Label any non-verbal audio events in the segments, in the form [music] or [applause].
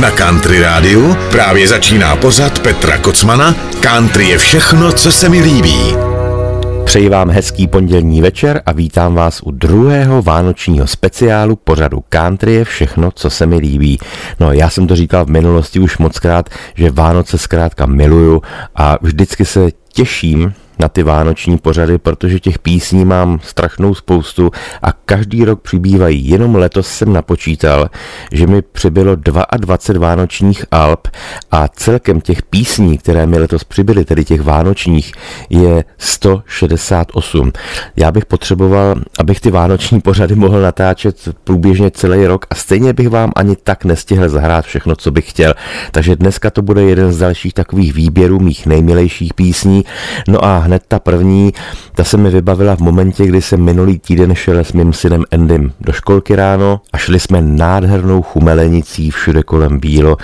Na Country Rádiu právě začíná pořad Petra Kocmana Country je všechno, co se mi líbí. Přeji vám hezký pondělní večer a vítám vás u druhého vánočního speciálu pořadu Country je všechno, co se mi líbí. No, já jsem to říkal v minulosti už mockrát, že Vánoce zkrátka miluju a vždycky se těším na ty vánoční pořady, protože těch písní mám strašnou spoustu a každý rok přibývají. Jenom letos jsem napočítal, že mi přibylo 22 vánočních alb a celkem těch písní, které mi letos přibyly, tedy těch vánočních, je 168. Já bych potřeboval, abych ty vánoční pořady mohl natáčet průběžně celý rok a stejně bych vám ani tak nestihl zahrát všechno, co bych chtěl. Takže dneska to bude jeden z dalších takových výběrů mých nejmilejších písní. No a hned ta první, ta se mi vybavila v momentě, kdy jsem minulý týden šel s mým synem Endym do školky ráno a šli jsme nádhernou chumelenicí všude kolem bílo,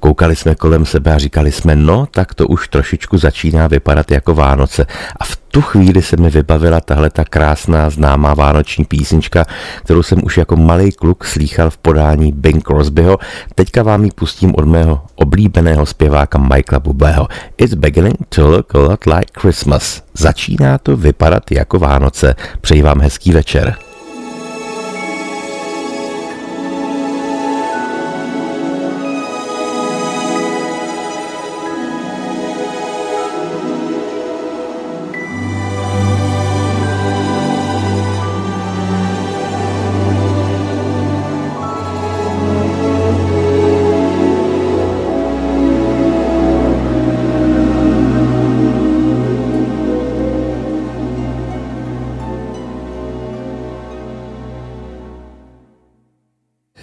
koukali jsme kolem sebe a říkali jsme, no, tak to už trošičku začíná vypadat jako Vánoce. A v tu chvíli se mi vybavila tahle ta krásná známá vánoční písnička, kterou jsem už jako malý kluk slýchal v podání Bing Crosbyho. Teďka vám ji pustím od mého oblíbeného zpěváka Michaela Bubého. It's beginning to look a lot like Christmas. Začíná to vypadat jako Vánoce. Přeji vám hezký večer.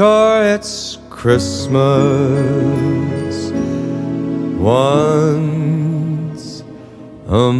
Sure, it's Christmas once a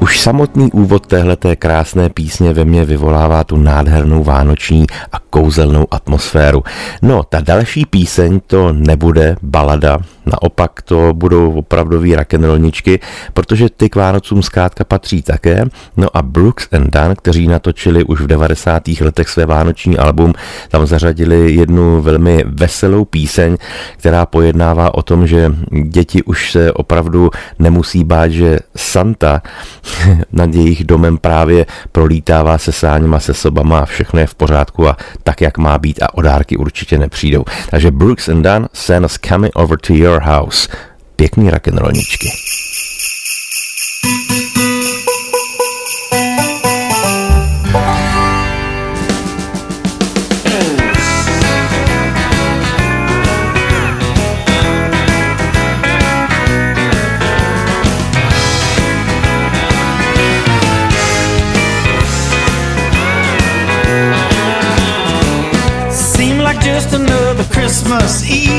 Už samotný úvod téhleté krásné písně ve mně vyvolává tu nádhernou vánoční a kouzelnou atmosféru. No, ta další píseň to nebude balada, naopak to budou opravdový rock'n'rollničky, protože ty k Vánocům zkrátka patří také. No a Brooks and Dunn, kteří natočili už v 90. letech své vánoční album, tam zařadili jednu velmi veselou píseň, která pojednává o tom, že děti už se opravdu nemusí bát, že Santa [laughs] nad jejich domem právě prolítává se sáněma, se sobama a všechno je v pořádku a tak, jak má být a odárky určitě nepřijdou. Takže Brooks and Dunn, Santa's coming over to your house. Pěkný rock'n'rollničky. Christmas Eve.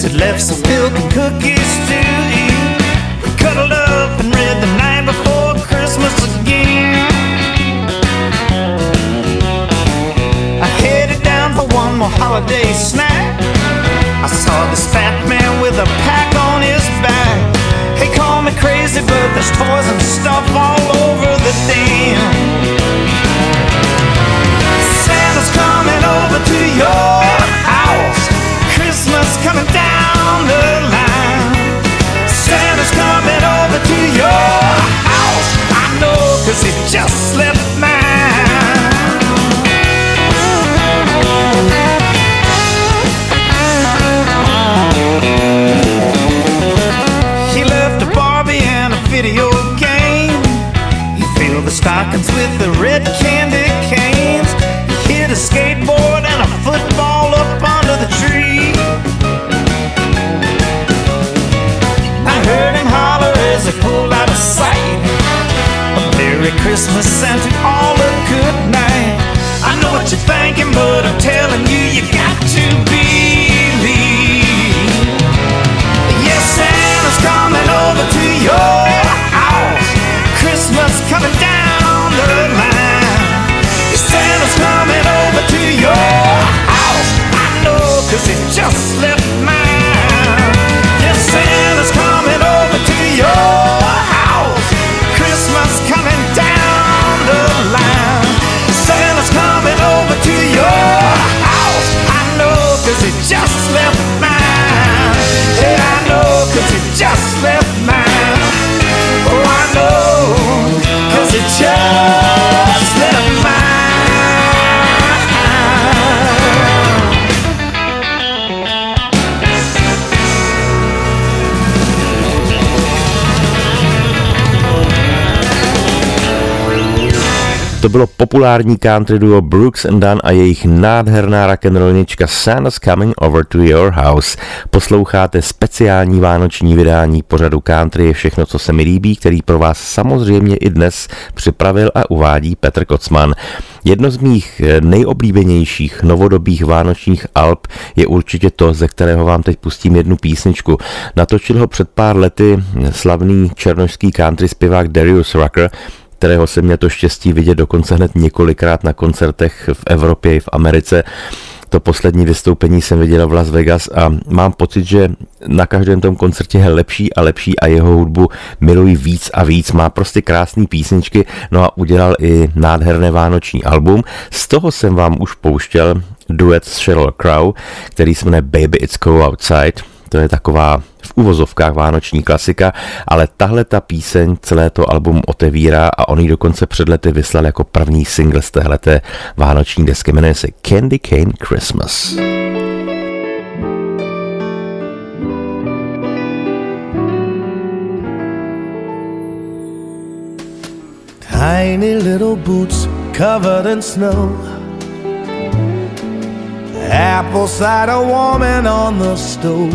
Kids had left some milk and cookies to eat. We cuddled up and read the night before Christmas again. I headed down for one more holiday snack. I saw this fat man with a pack on his back. He called me crazy, but there's toys and stuff all over the den. Santa's coming over to your. Christmas coming down the line. Santa's coming over to your house. I know, cause he just left To bylo populární country duo Brooks and Dunn a jejich nádherná rock'n'rollnička Santa's Coming Over to Your House. Posloucháte speciální vánoční vydání pořadu country je všechno, co se mi líbí, který pro vás samozřejmě i dnes připravil a uvádí Petr Kocman. Jedno z mých nejoblíbenějších novodobých vánočních alb je určitě to, ze kterého vám teď pustím jednu písničku. Natočil ho před pár lety slavný černožský country zpěvák Darius Rucker, kterého jsem měl to štěstí vidět dokonce hned několikrát na koncertech v Evropě i v Americe. To poslední vystoupení jsem viděl v Las Vegas a mám pocit, že na každém tom koncertě je lepší a lepší a jeho hudbu milují víc a víc. Má prostě krásné písničky, no a udělal i nádherné vánoční album. Z toho jsem vám už pouštěl duet s Sheryl Crow, který se jmenuje Baby It's Cold Outside. To je taková v uvozovkách vánoční klasika, ale tahle ta píseň celé to album otevírá a on ji dokonce před lety vyslal jako první single z téhleté vánoční desky. Jmenuje se Candy Cane Christmas. Tiny little boots covered in snow. Apple cider warming on the stove.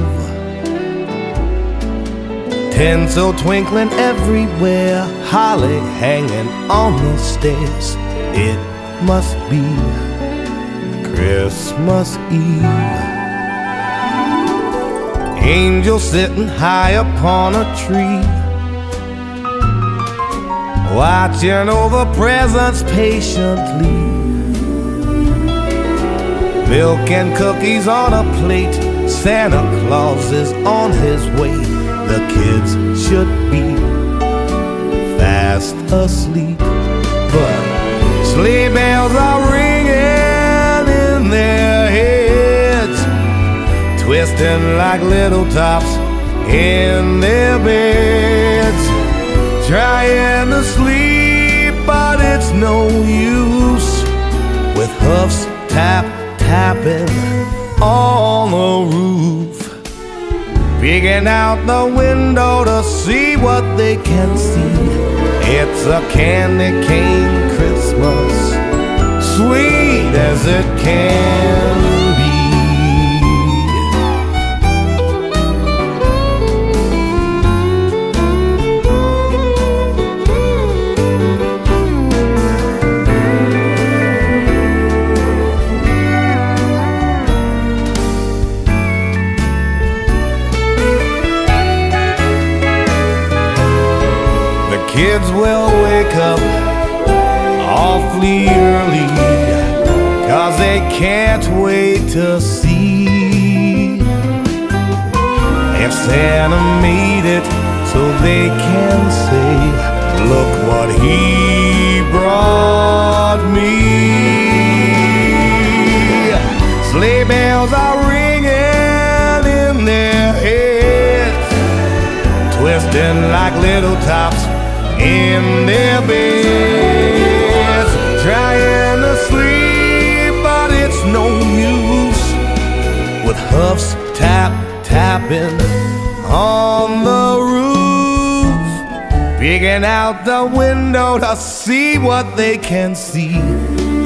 Tinsel twinkling everywhere. Holly hanging on the stairs. It must be Christmas Eve. Angel sitting high upon a tree. Watching over presents patiently. Milk and cookies on a plate, Santa Claus is on his way. The kids should be fast asleep. But sleigh bells are ringing in their heads, twisting like little tops in their beds. Trying to sleep, but it's no use with hoofs tap tapping on the roof. Peeking out the window to see what they can see. It's a candy cane Christmas, sweet as it can kids will wake up awfully early Cause they can't wait to see If Santa made it so they can say Look what he brought me. Sleigh bells are ringing in their heads twisting like little tops in their beds, trying to sleep, but it's no use with hoofs tap tapping on the roof, peeking out the window to see what they can see.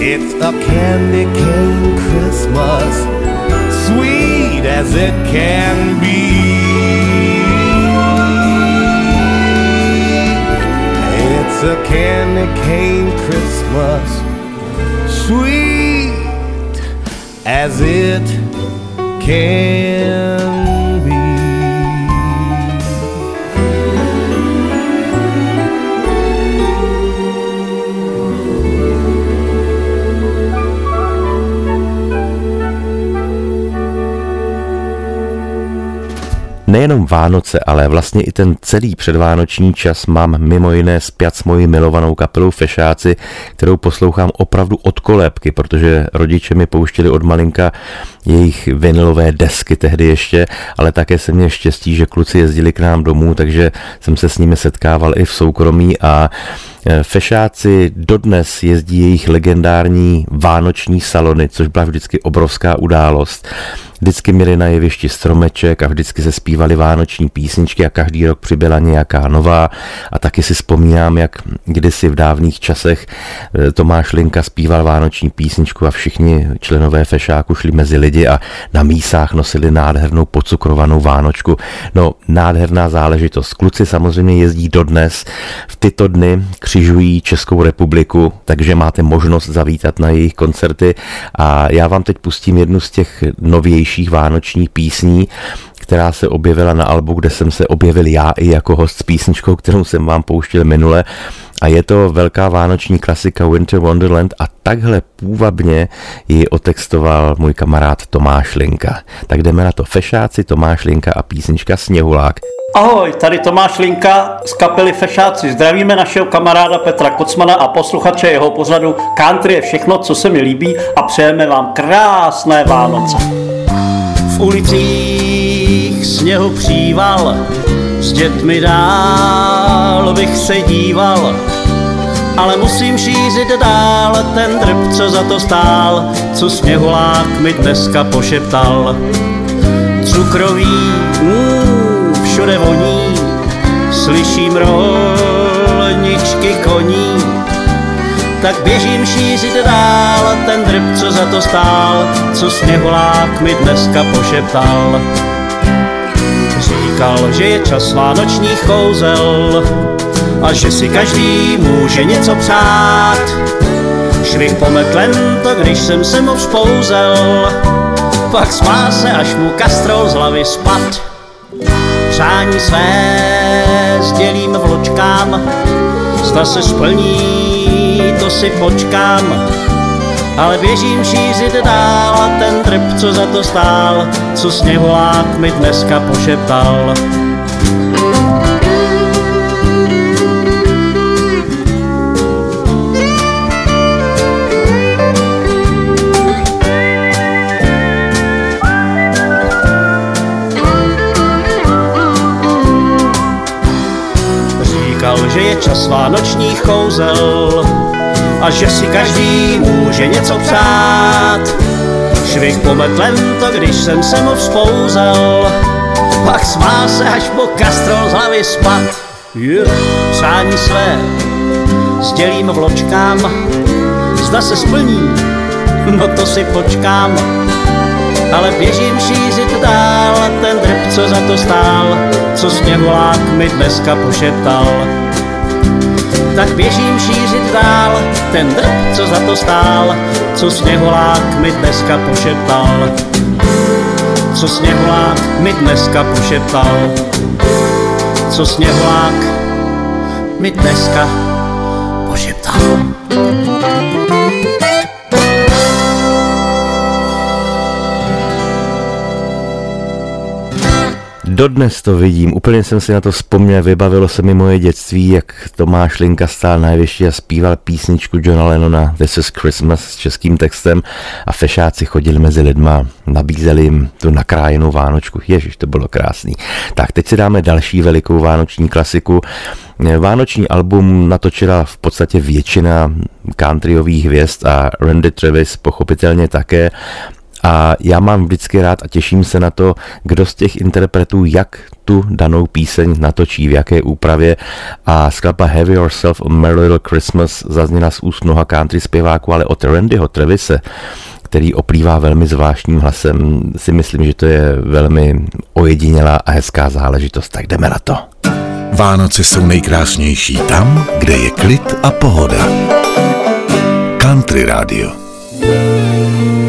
It's a candy cane Christmas, sweet as it can be. It's a candy cane Christmas, sweet as it can Nejenom Vánoce, ale vlastně i ten celý předvánoční čas mám mimo jiné zpět s mojí milovanou kapelou Fešáci, kterou poslouchám opravdu od kolébky, protože rodiče mi pouštěli od malinka jejich vinilové desky tehdy ještě, ale také jsem měl štěstí, že kluci jezdili k nám domů, takže jsem se s nimi setkával i v soukromí a e, Fešáci dodnes jezdí jejich legendární vánoční salony, což byla vždycky obrovská událost. Vždycky měli na jevišti stromeček a vždycky se zpívali vánoční písničky a každý rok přibyla nějaká nová. A taky si vzpomínám, jak kdysi v dávných časech e, Tomáš Linka zpíval vánoční písničku a všichni členové Fešáku šli mezi lidi a na mísách nosili nádhernou pocukrovanou vánočku. No, nádherná záležitost. Kluci samozřejmě jezdí dodnes. V tyto dny křižují Českou republiku, takže máte možnost zavítat na jejich koncerty a já vám teď pustím jednu z těch novějších vánočních písní, která se objevila na albu, kde jsem se objevil já i jako host s písničkou, kterou jsem vám pouštěl minule. A je to velká vánoční klasika Winter Wonderland a takhle půvabně ji otextoval můj kamarád Tomáš Linka. Tak jdeme na to. Fešáci, Tomáš Linka a písnička Sněhulák. Ahoj, tady Tomáš Linka z kapely Fešáci. Zdravíme našeho kamaráda Petra Kocmana a posluchače jeho pořadu Country je všechno, co se mi líbí a přejeme vám krásné Vánoce. V ulicích sněhu příval, s dětmi dál bych se díval, ale musím šířit dál ten drb, co za to stál, co sněhulák mi dneska pošeptal. Cukrový, mm, všude voní, slyším rolničky koní, tak běžím šířit dál ten drb, co za to stál, co sněhulák mi dneska pošeptal. Říkal, že je čas vánočních kouzel a že si každý může něco přát. Švih pometlem to, když jsem se mu vzpouzel, pak smál se, až mu kastrol z hlavy spad. Přání své sdělím vločkám, zda se splní, to si počkám. Ale běžím šířit dál a ten drip, co za to stál, co sněhulák mi dneska pošeptal. Říkal, že je čas vánočních kouzel a že si každý může něco přát. Švih pometlem to, když jsem se mu vzpouzel, pak smál se, až po kastrol z hlavy spad. Přání své sdělím vločkám, zda se splní, no to si počkám. Ale běžím šířit dál ten drb, co za to stál, co sněhulák mi dneska pošeptal tak běžím šířit dál ten drb, co za to stál, co sněhulák mi dneska pošeptal. Co sněhulák mi dneska pošeptal, co sněhulák mi dneska pošeptal. Dodnes to vidím, úplně jsem si na to vzpomněl, vybavilo se mi moje dětství, jak Tomáš Linka stál na jevišti a zpíval písničku Johna Lennona This is Christmas s českým textem a fešáci chodili mezi lidma, nabízeli jim tu nakrájenou vánočku. Ježiš, to bylo krásný. Tak teď si dáme další velikou vánoční klasiku. Vánoční album natočila v podstatě většina countryových hvězd a Randy Travis pochopitelně také. A já mám vždycky rád a těším se na to, kdo z těch interpretů jak tu danou píseň natočí, v jaké úpravě. A skladba Have Yourself a Merry Little Christmas zazněla z úst mnoha country zpěváků, ale od Randyho Trevise, který oplývá velmi zvláštním hlasem, si myslím, že to je velmi ojedinělá a hezká záležitost. Tak jdeme na to. Vánoce jsou nejkrásnější tam, kde je klid a pohoda. Country Radio. Have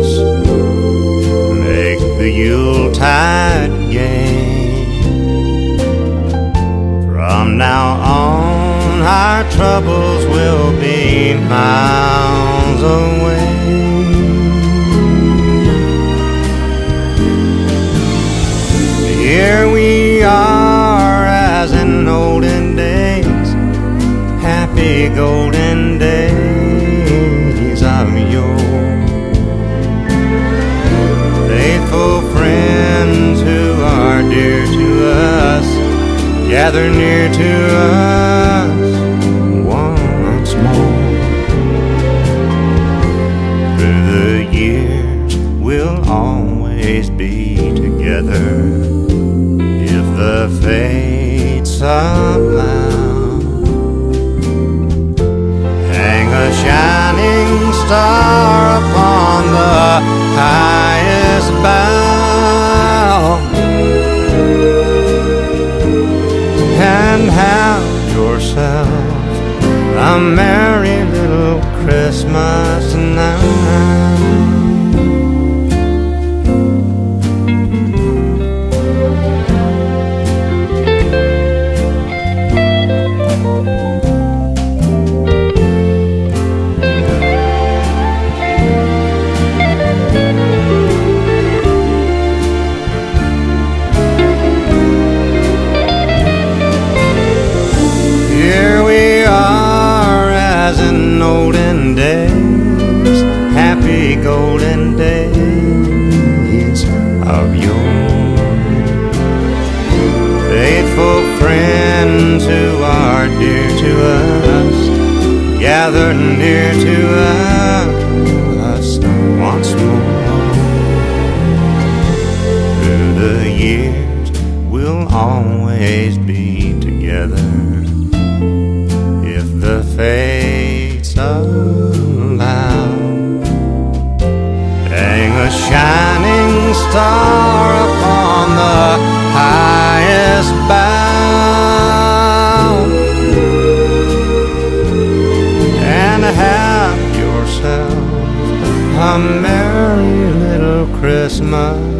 Yuletide gay. From now on, our troubles will be miles away. Here we are as in olden days, happy golden gather near to us once more. Through the years, we'll always be together if the fates allow. Hang a shining star merry little Christmas who are dear to us, gather near to us once more. Through the years, we'll always be together if the fates allow. Hang a shining star merry little Christmas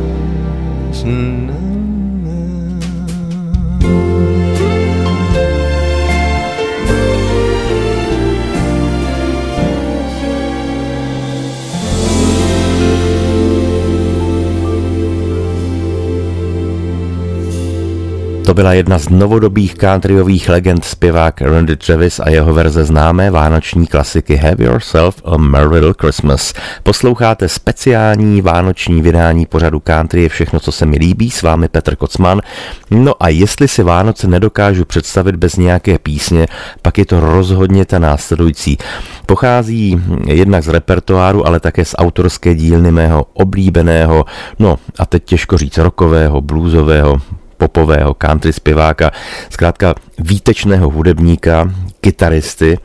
To byla jedna z novodobých countryových legend zpěvák Randy Travis a jeho verze známé vánoční klasiky Have Yourself a Merry Little Christmas. Posloucháte speciální vánoční vydání pořadu Country je všechno, co se mi líbí, s vámi Petr Kocman. No a jestli si Vánoce nedokážu představit bez nějaké písně, pak je to rozhodně ta následující. Pochází jednak z repertoáru, ale také z autorské dílny mého oblíbeného, no a teď těžko říct rokového, bluesového, popového country zpěváka, zkrátka výtečného hudebníka, kytaristy,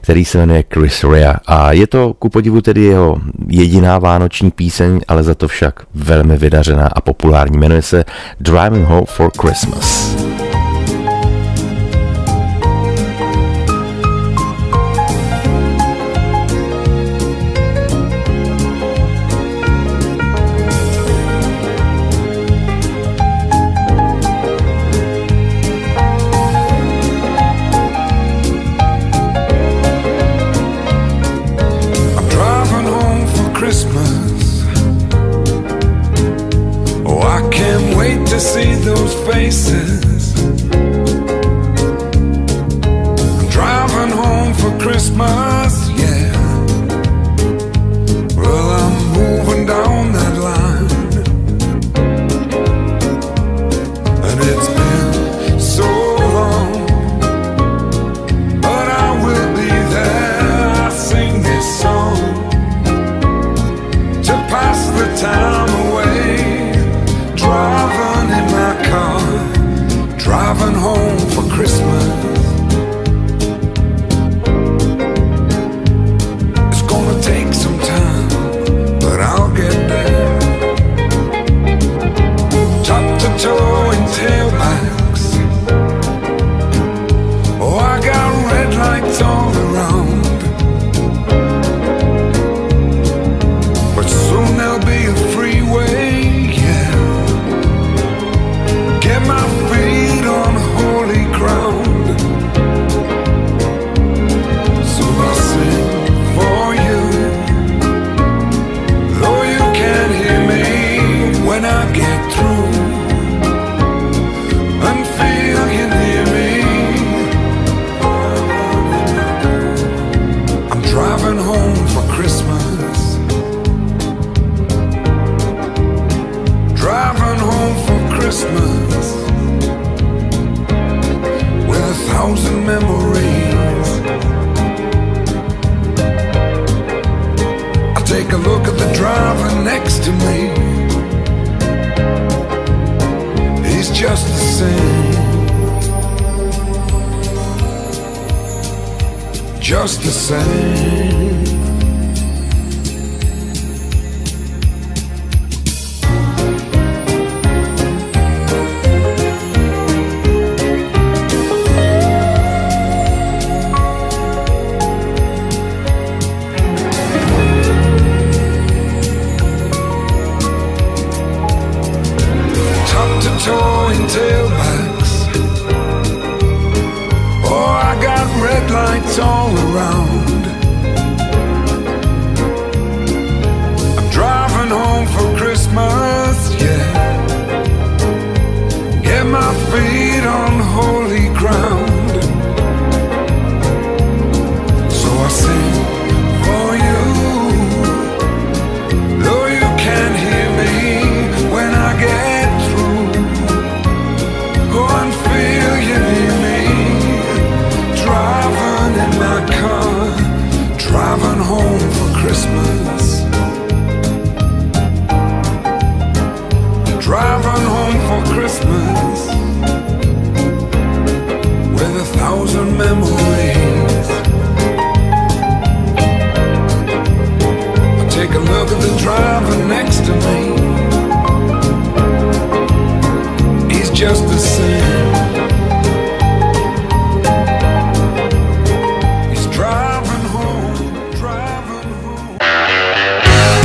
který se jmenuje Chris Rea. A je to ku podivu tedy jeho jediná vánoční píseň, ale za to však velmi vydařená a populární. Jmenuje se Driving Home for Christmas.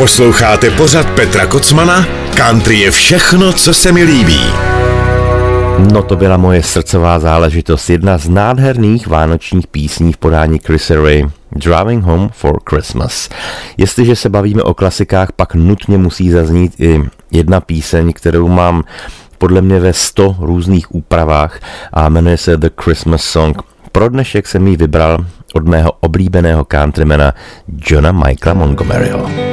Posloucháte pořad Petra Kocmana? Country je všechno, co se mi líbí. No to byla moje srdcová záležitost, jedna z nádherných vánočních písní v podání Chrissy Ray. Driving Home for Christmas. Jestliže se bavíme o klasikách, pak nutně musí zaznít i jedna píseň, kterou mám podle mě ve 100 různých úpravách a jmenuje se The Christmas Song. Pro dnešek jsem ji vybral od mého oblíbeného countrymana Johna Michaela Montgomeryho.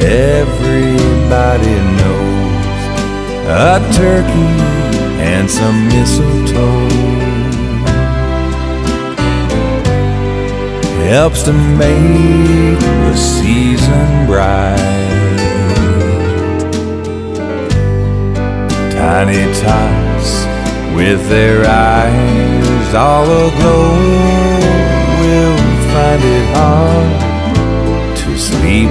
Everybody knows a turkey and some mistletoe helps to make the season bright. Tiny tots with their eyes all aglow will find it hard to sleep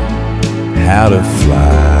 how to fly.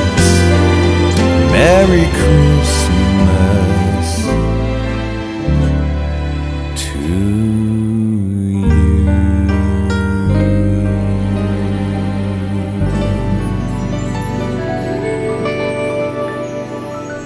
Merry Christmas to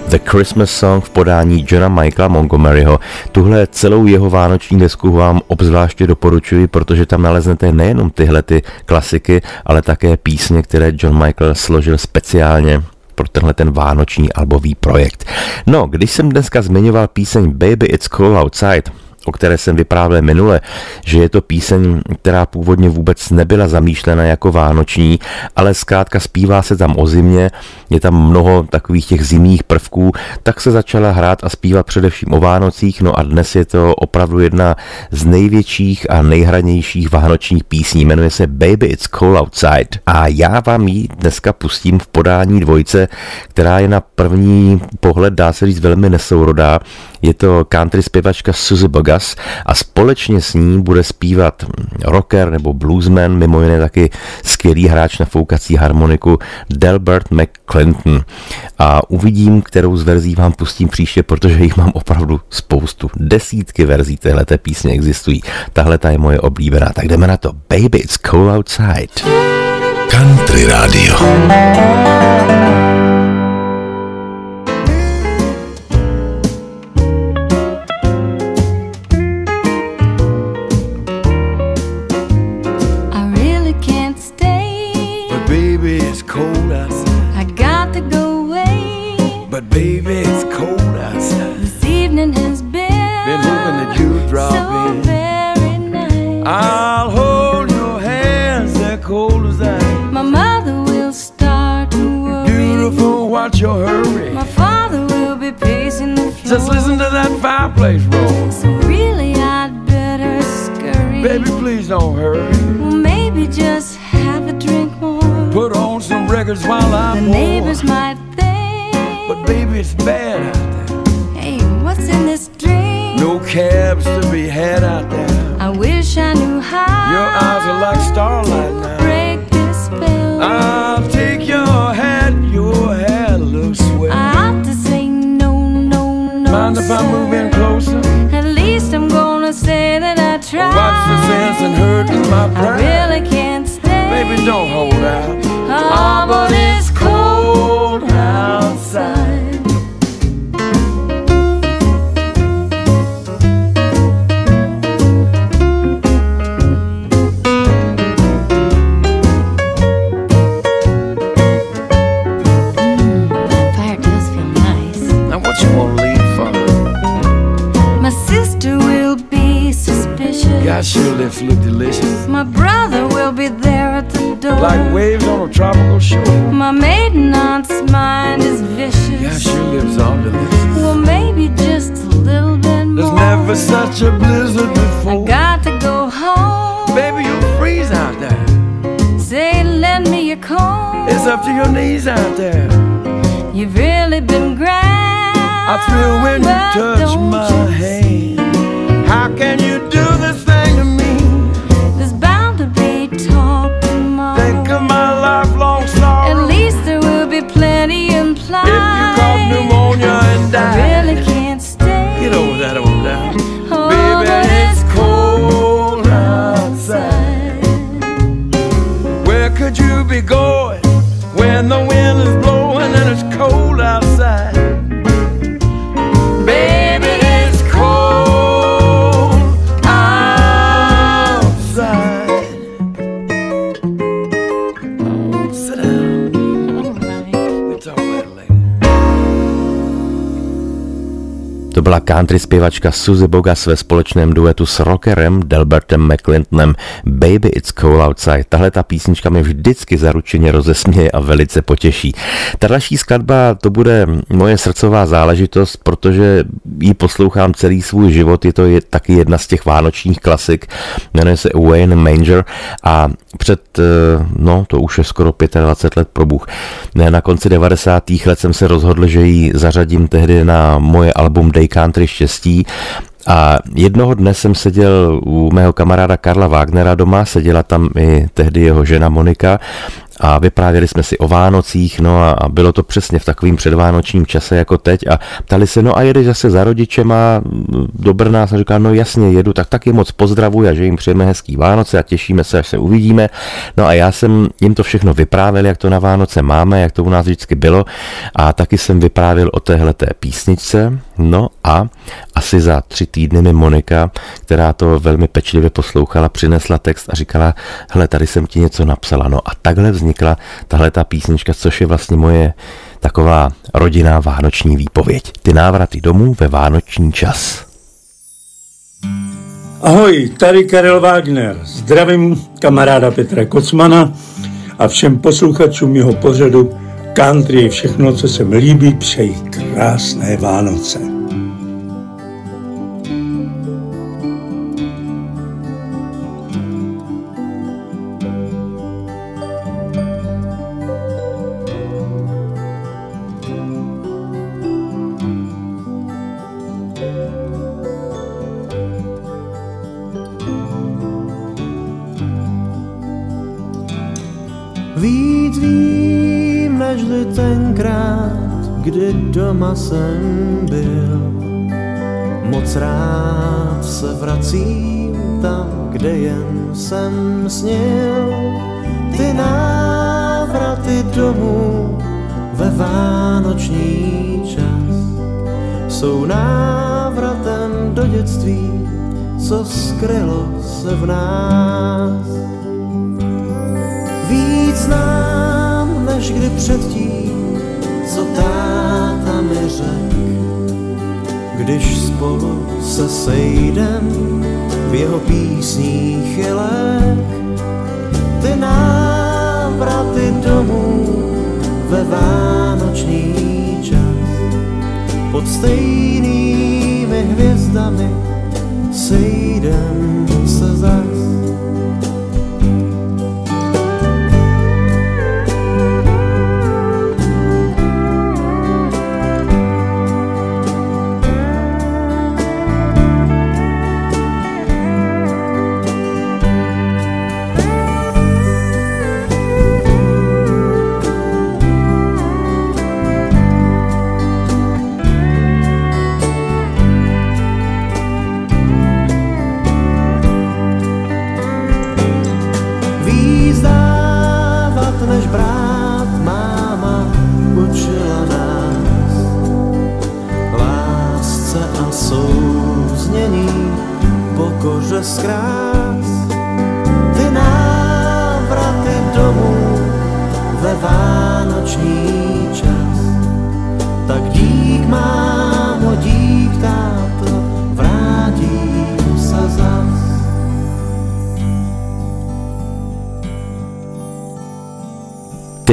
The Christmas Song v podání Johna Michaela Montgomeryho. Tuhle celou jeho vánoční desku vám obzvláště doporučuji, protože tam naleznete nejenom tyhle ty klasiky, ale také písně, které John Michael složil speciálně pro tenhle ten vánoční albový projekt. No, když jsem dneska zmiňoval píseň Baby It's Cold Outside o které jsem vyprávěl minule, že je to píseň, která původně vůbec nebyla zamýšlena jako vánoční, ale zkrátka zpívá se tam o zimě, je tam mnoho takových těch zimních prvků, tak se začala hrát a zpívat především o Vánocích, no a dnes je to opravdu jedna z největších a nejhranějších vánočních písní, jmenuje se Baby It's Cold Outside. A já vám ji dneska pustím v podání dvojce, která je na první pohled, dá se říct, velmi nesourodá. Je to country zpěvačka Suzy Bogas a společně s ní bude zpívat rocker nebo bluesman, mimo jiné taky skvělý hráč na foukací harmoniku Delbert McClinton. A uvidím, kterou z verzí vám pustím příště, protože jich mám opravdu spoustu. Desítky verzí téhleté písně existují. Tahle ta je moje oblíbená. Tak jdeme na to. Baby, it's cold outside. Country Radio. Roll. So really, I'd better scurry. Baby, please don't hurry. Maybe just have a drink more. Put on some records while I am the neighbors might think. But baby, it's bad out there. Hey, what's in this drink? No cabs to be had out there. I wish I knew how. Your eyes are like starlight now. Break this spell. I'll if I sir. move in closer? At least I'm gonna say that I tried. What's the sense in hurting my I really can't stay. Baby, don't hold out. Lips look delicious. My brother will be there at the door. Like waves on a tropical shore. My maiden aunt's mind is vicious. Gosh, your lips are delicious. Well, maybe just a little bit more. There's never such a blizzard before. I got to go home. Baby, you'll freeze out there. Say, lend me your comb. It's up to your knees out there. You've really been grand. I feel when you touch my hand. How can you do this yeah. Byla country zpěvačka Suzy Bogas ve společném duetu s rockerem Delbertem McClintonem Baby It's Cold Outside. Tahle ta písnička mě vždycky zaručeně rozesměje a velice potěší. Ta další skladba to bude moje srdcová záležitost, protože ji poslouchám celý svůj život. Je to je taky jedna z těch vánočních klasik. Jmenuje se Wayne Manger a před, eh, no to už je skoro 25 let probůh. Ne, na konci 90. let jsem se rozhodl, že ji zařadím tehdy na moje album Day Country štěstí. A jednoho dne jsem seděl u mého kamaráda Karla Wagnera doma, seděla tam i tehdy jeho žena Monika a vyprávěli jsme si o Vánocích, no a, a bylo to přesně v takovým předvánočním čase jako teď a ptali se, no a jedeš zase za rodičema do Brna, jsem říkal, no jasně jedu, tak taky moc pozdravuji a že jim přejeme hezký Vánoce a těšíme se, až se uvidíme. No a já jsem jim to všechno vyprávěl, jak to na Vánoce máme, jak to u nás vždycky bylo a taky jsem vyprávěl o téhleté písničce, no a asi za tři týdny mi Monika, která to velmi pečlivě poslouchala, přinesla text a říkala, hele, tady jsem ti něco napsala. No a takhle vznikla tahle ta písnička, což je vlastně moje taková rodinná vánoční výpověď. Ty návraty domů ve vánoční čas. Ahoj, tady Karel Wagner. Zdravím kamaráda Petra Kocmana a všem posluchačům jeho pořadu Country všechno, co se mi líbí, přeji krásné Vánoce. Jsem byl. Moc rád se vracím tam, kde jen jsem snil. Ty návraty domů ve vánoční čas jsou návratem do dětství, co skrylo se v nás.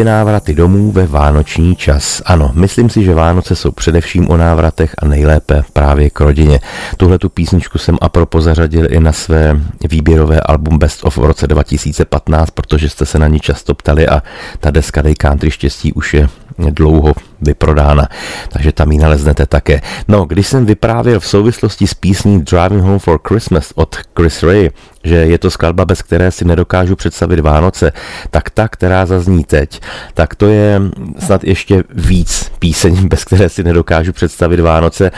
Ty návraty domů ve vánoční čas. Ano, myslím si, že Vánoce jsou především o návratech a nejlépe právě k rodině. Tuhle tu písničku jsem a propo zařadil i na své výběrové album Best of v roce 2015, protože jste se na ní často ptali a ta deska Day Country štěstí už je dlouho vyprodána, takže tam ji naleznete také. No, když jsem vyprávěl v souvislosti s písní Driving Home for Christmas od Chris Ray, že je to skladba, bez které si nedokážu představit Vánoce, tak ta, která zazní teď, tak to je snad ještě víc píseň, [laughs] bez které si nedokážu představit Vánoce.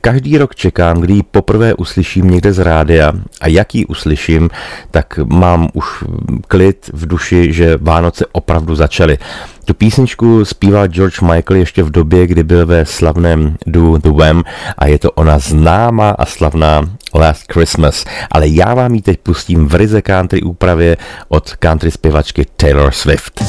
Každý rok čekám, kdy ji poprvé uslyším někde z rádia a jak ji uslyším, tak mám už klid v duši, že Vánoce opravdu začaly. Tu písničku zpíval George Michael ještě v době, kdy byl ve slavném Do The Wham a je to ona známá a slavná Last Christmas, ale já vám ji teď pustím v ryze country úpravě od country zpěvačky Taylor Swift.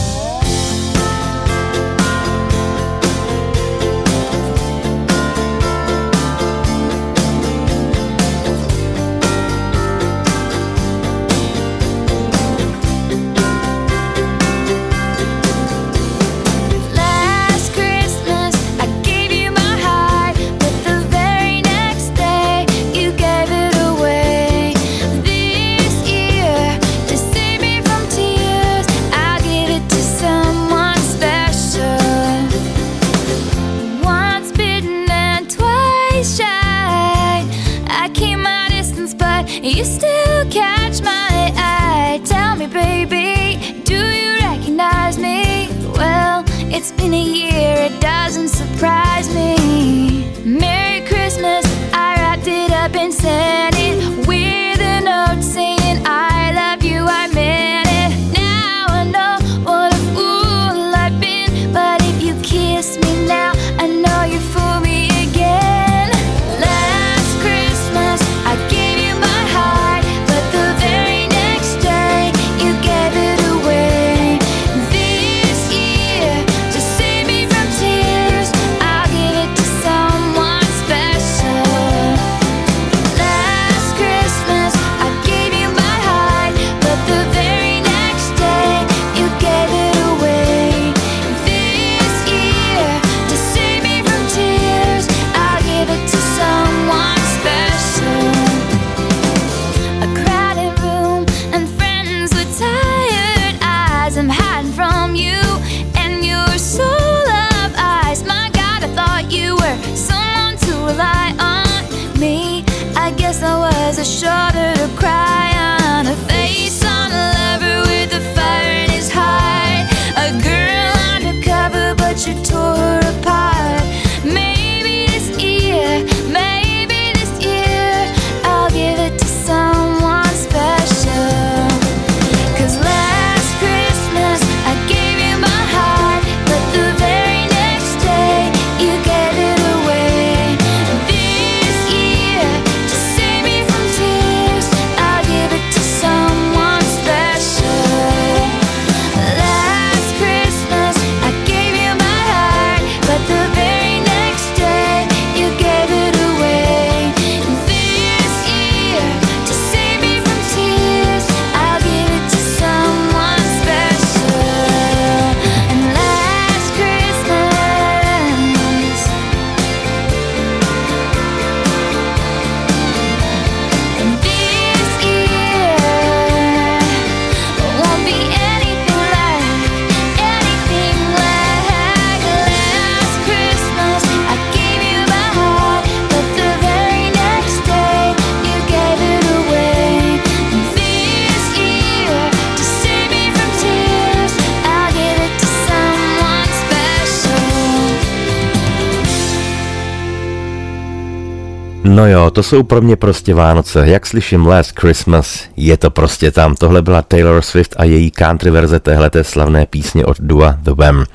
No jo, to jsou pro mě prostě Vánoce. Jak slyším Last Christmas, je to prostě tam. Tohle byla Taylor Swift a její country verze téhleté slavné písně od Dua The Wham.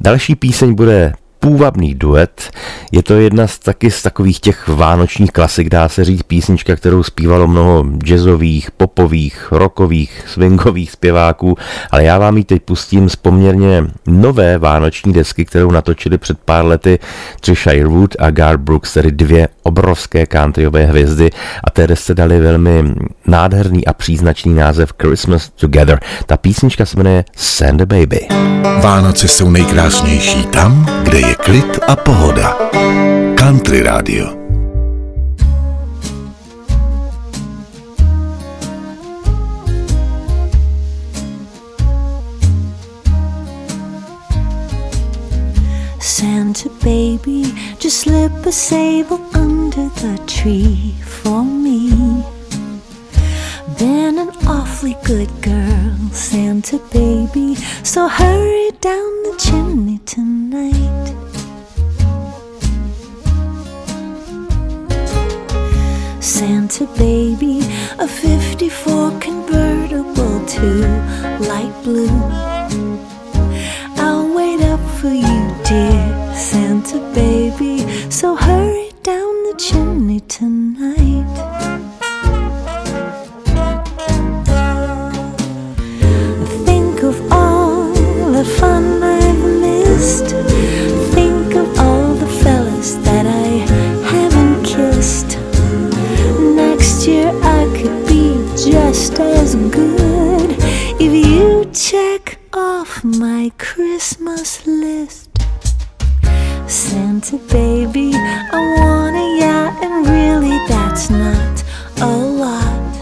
Další píseň bude půvabný duet. Je to jedna z taky z takových těch vánočních klasik, dá se říct písnička, kterou zpívalo mnoho jazzových, popových, rockových, swingových zpěváků, ale já vám ji teď pustím z poměrně nové vánoční desky, kterou natočili před pár lety Trisha Wood a Gar Brooks, tedy dvě obrovské countryové hvězdy a té desce dali velmi nádherný a příznačný název Christmas Together. Ta písnička se jmenuje Send a Baby. Vánoce jsou nejkrásnější tam, kde je klid a pohoda. Country Radio. Santa baby, just slip a sable under the tree for me. Been an awfully good girl, Santa baby, so hurry down the chimney tonight. Santa baby, a 54 convertible to light blue. I'll wait up for you, dear Santa baby. So hurry good if you check off my Christmas list. Santa baby, I want a yacht, and really that's not a lot.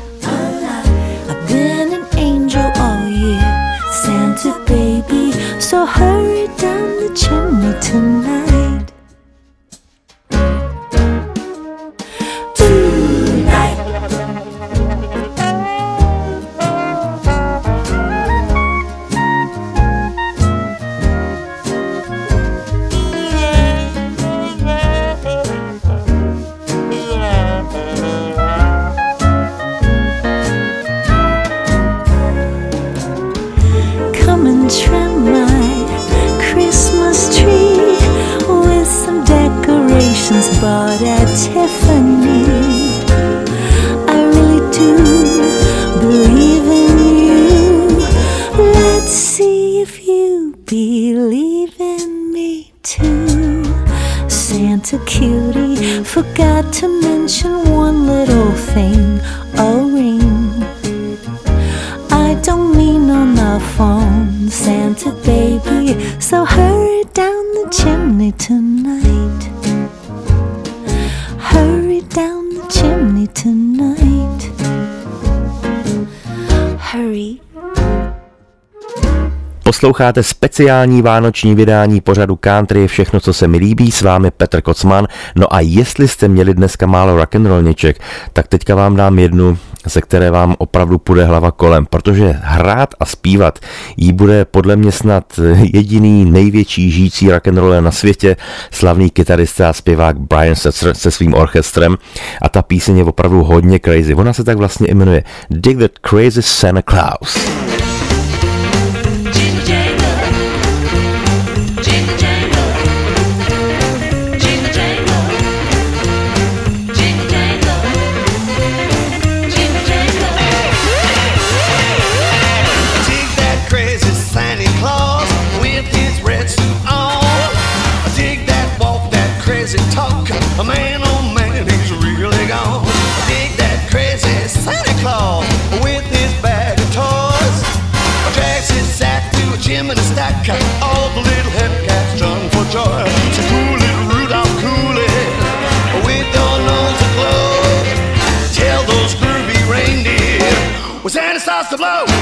I've been an angel all year, Santa baby, so hurry down the chimney tonight. Posloucháte speciální vánoční vydání pořadu Country všechno, co se mi líbí, s vámi Petr Kocman. No a jestli jste měli dneska málo rock'n'rollniček, tak teďka vám dám jednu, ze které vám opravdu půjde hlava kolem, protože hrát a zpívat jí bude podle mě snad jediný největší žijící rock'n'roller na světě, slavný kytarista a zpěvák Brian Setzer se svým orchestrem a ta píseň je opravdu hodně crazy. Ona se tak vlastně jmenuje Dig That Crazy Santa Claus. Joy. So cool little Rudolph, cool it. With your nose aglow. Tell those groovy reindeer when Santa starts to blow.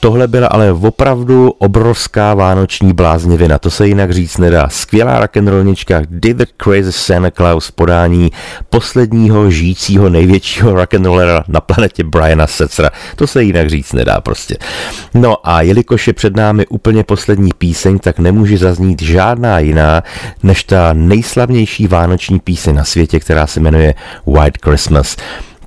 Tohle byla ale opravdu obrovská vánoční bláznivina, to se jinak říct nedá. Skvělá rock'n'rollnička David Crazy Santa Claus podání posledního žijícího největšího rock'n'rollera na planetě Briana Setzera. To se jinak říct nedá prostě. No a jelikož je před námi úplně poslední píseň, tak nemůže zaznít žádná jiná než ta nejslavnější vánoční píseň na světě, která se jmenuje White Christmas.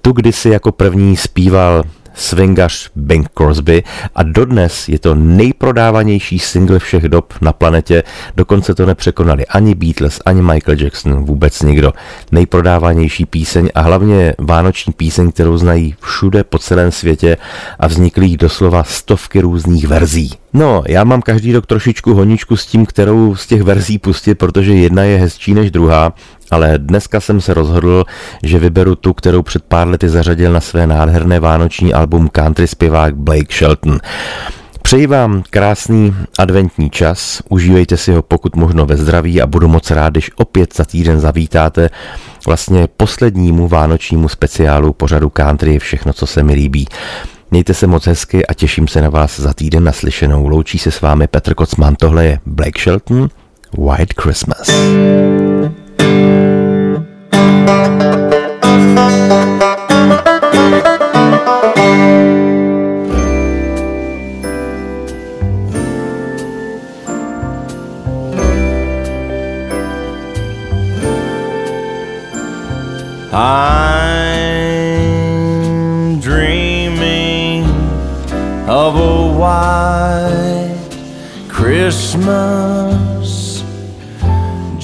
Tu kdysi jako první zpíval swingař Bing Crosby a dodnes je to nejprodávanější single všech dob na planetě, dokonce to nepřekonali ani Beatles, ani Michael Jackson, vůbec nikdo. Nejprodávanější píseň a hlavně vánoční píseň, kterou znají všude po celém světě a vznikly jí doslova stovky různých verzí. No, já mám každý rok trošičku honičku s tím, kterou z těch verzí pustit, protože jedna je hezčí než druhá, ale dneska jsem se rozhodl, že vyberu tu, kterou před pár lety zařadil na své nádherné vánoční album country zpěvák Blake Shelton. Přeji vám krásný adventní čas, užívejte si ho pokud možno ve zdraví a budu moc rád, když opět za týden zavítáte vlastně poslednímu vánočnímu speciálu pořadu country všechno, co se mi líbí. Mějte se moc hezky a těším se na vás za týden naslyšenou. Loučí se s vámi Petr Kocman, tohle je Blake Shelton, White Christmas. I'm dreaming of a white Christmas,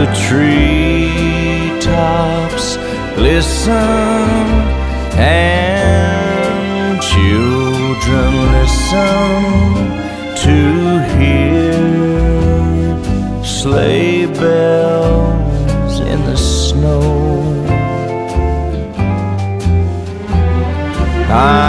the treetops glisten and children listen to hear sleigh bells in the snow. I'm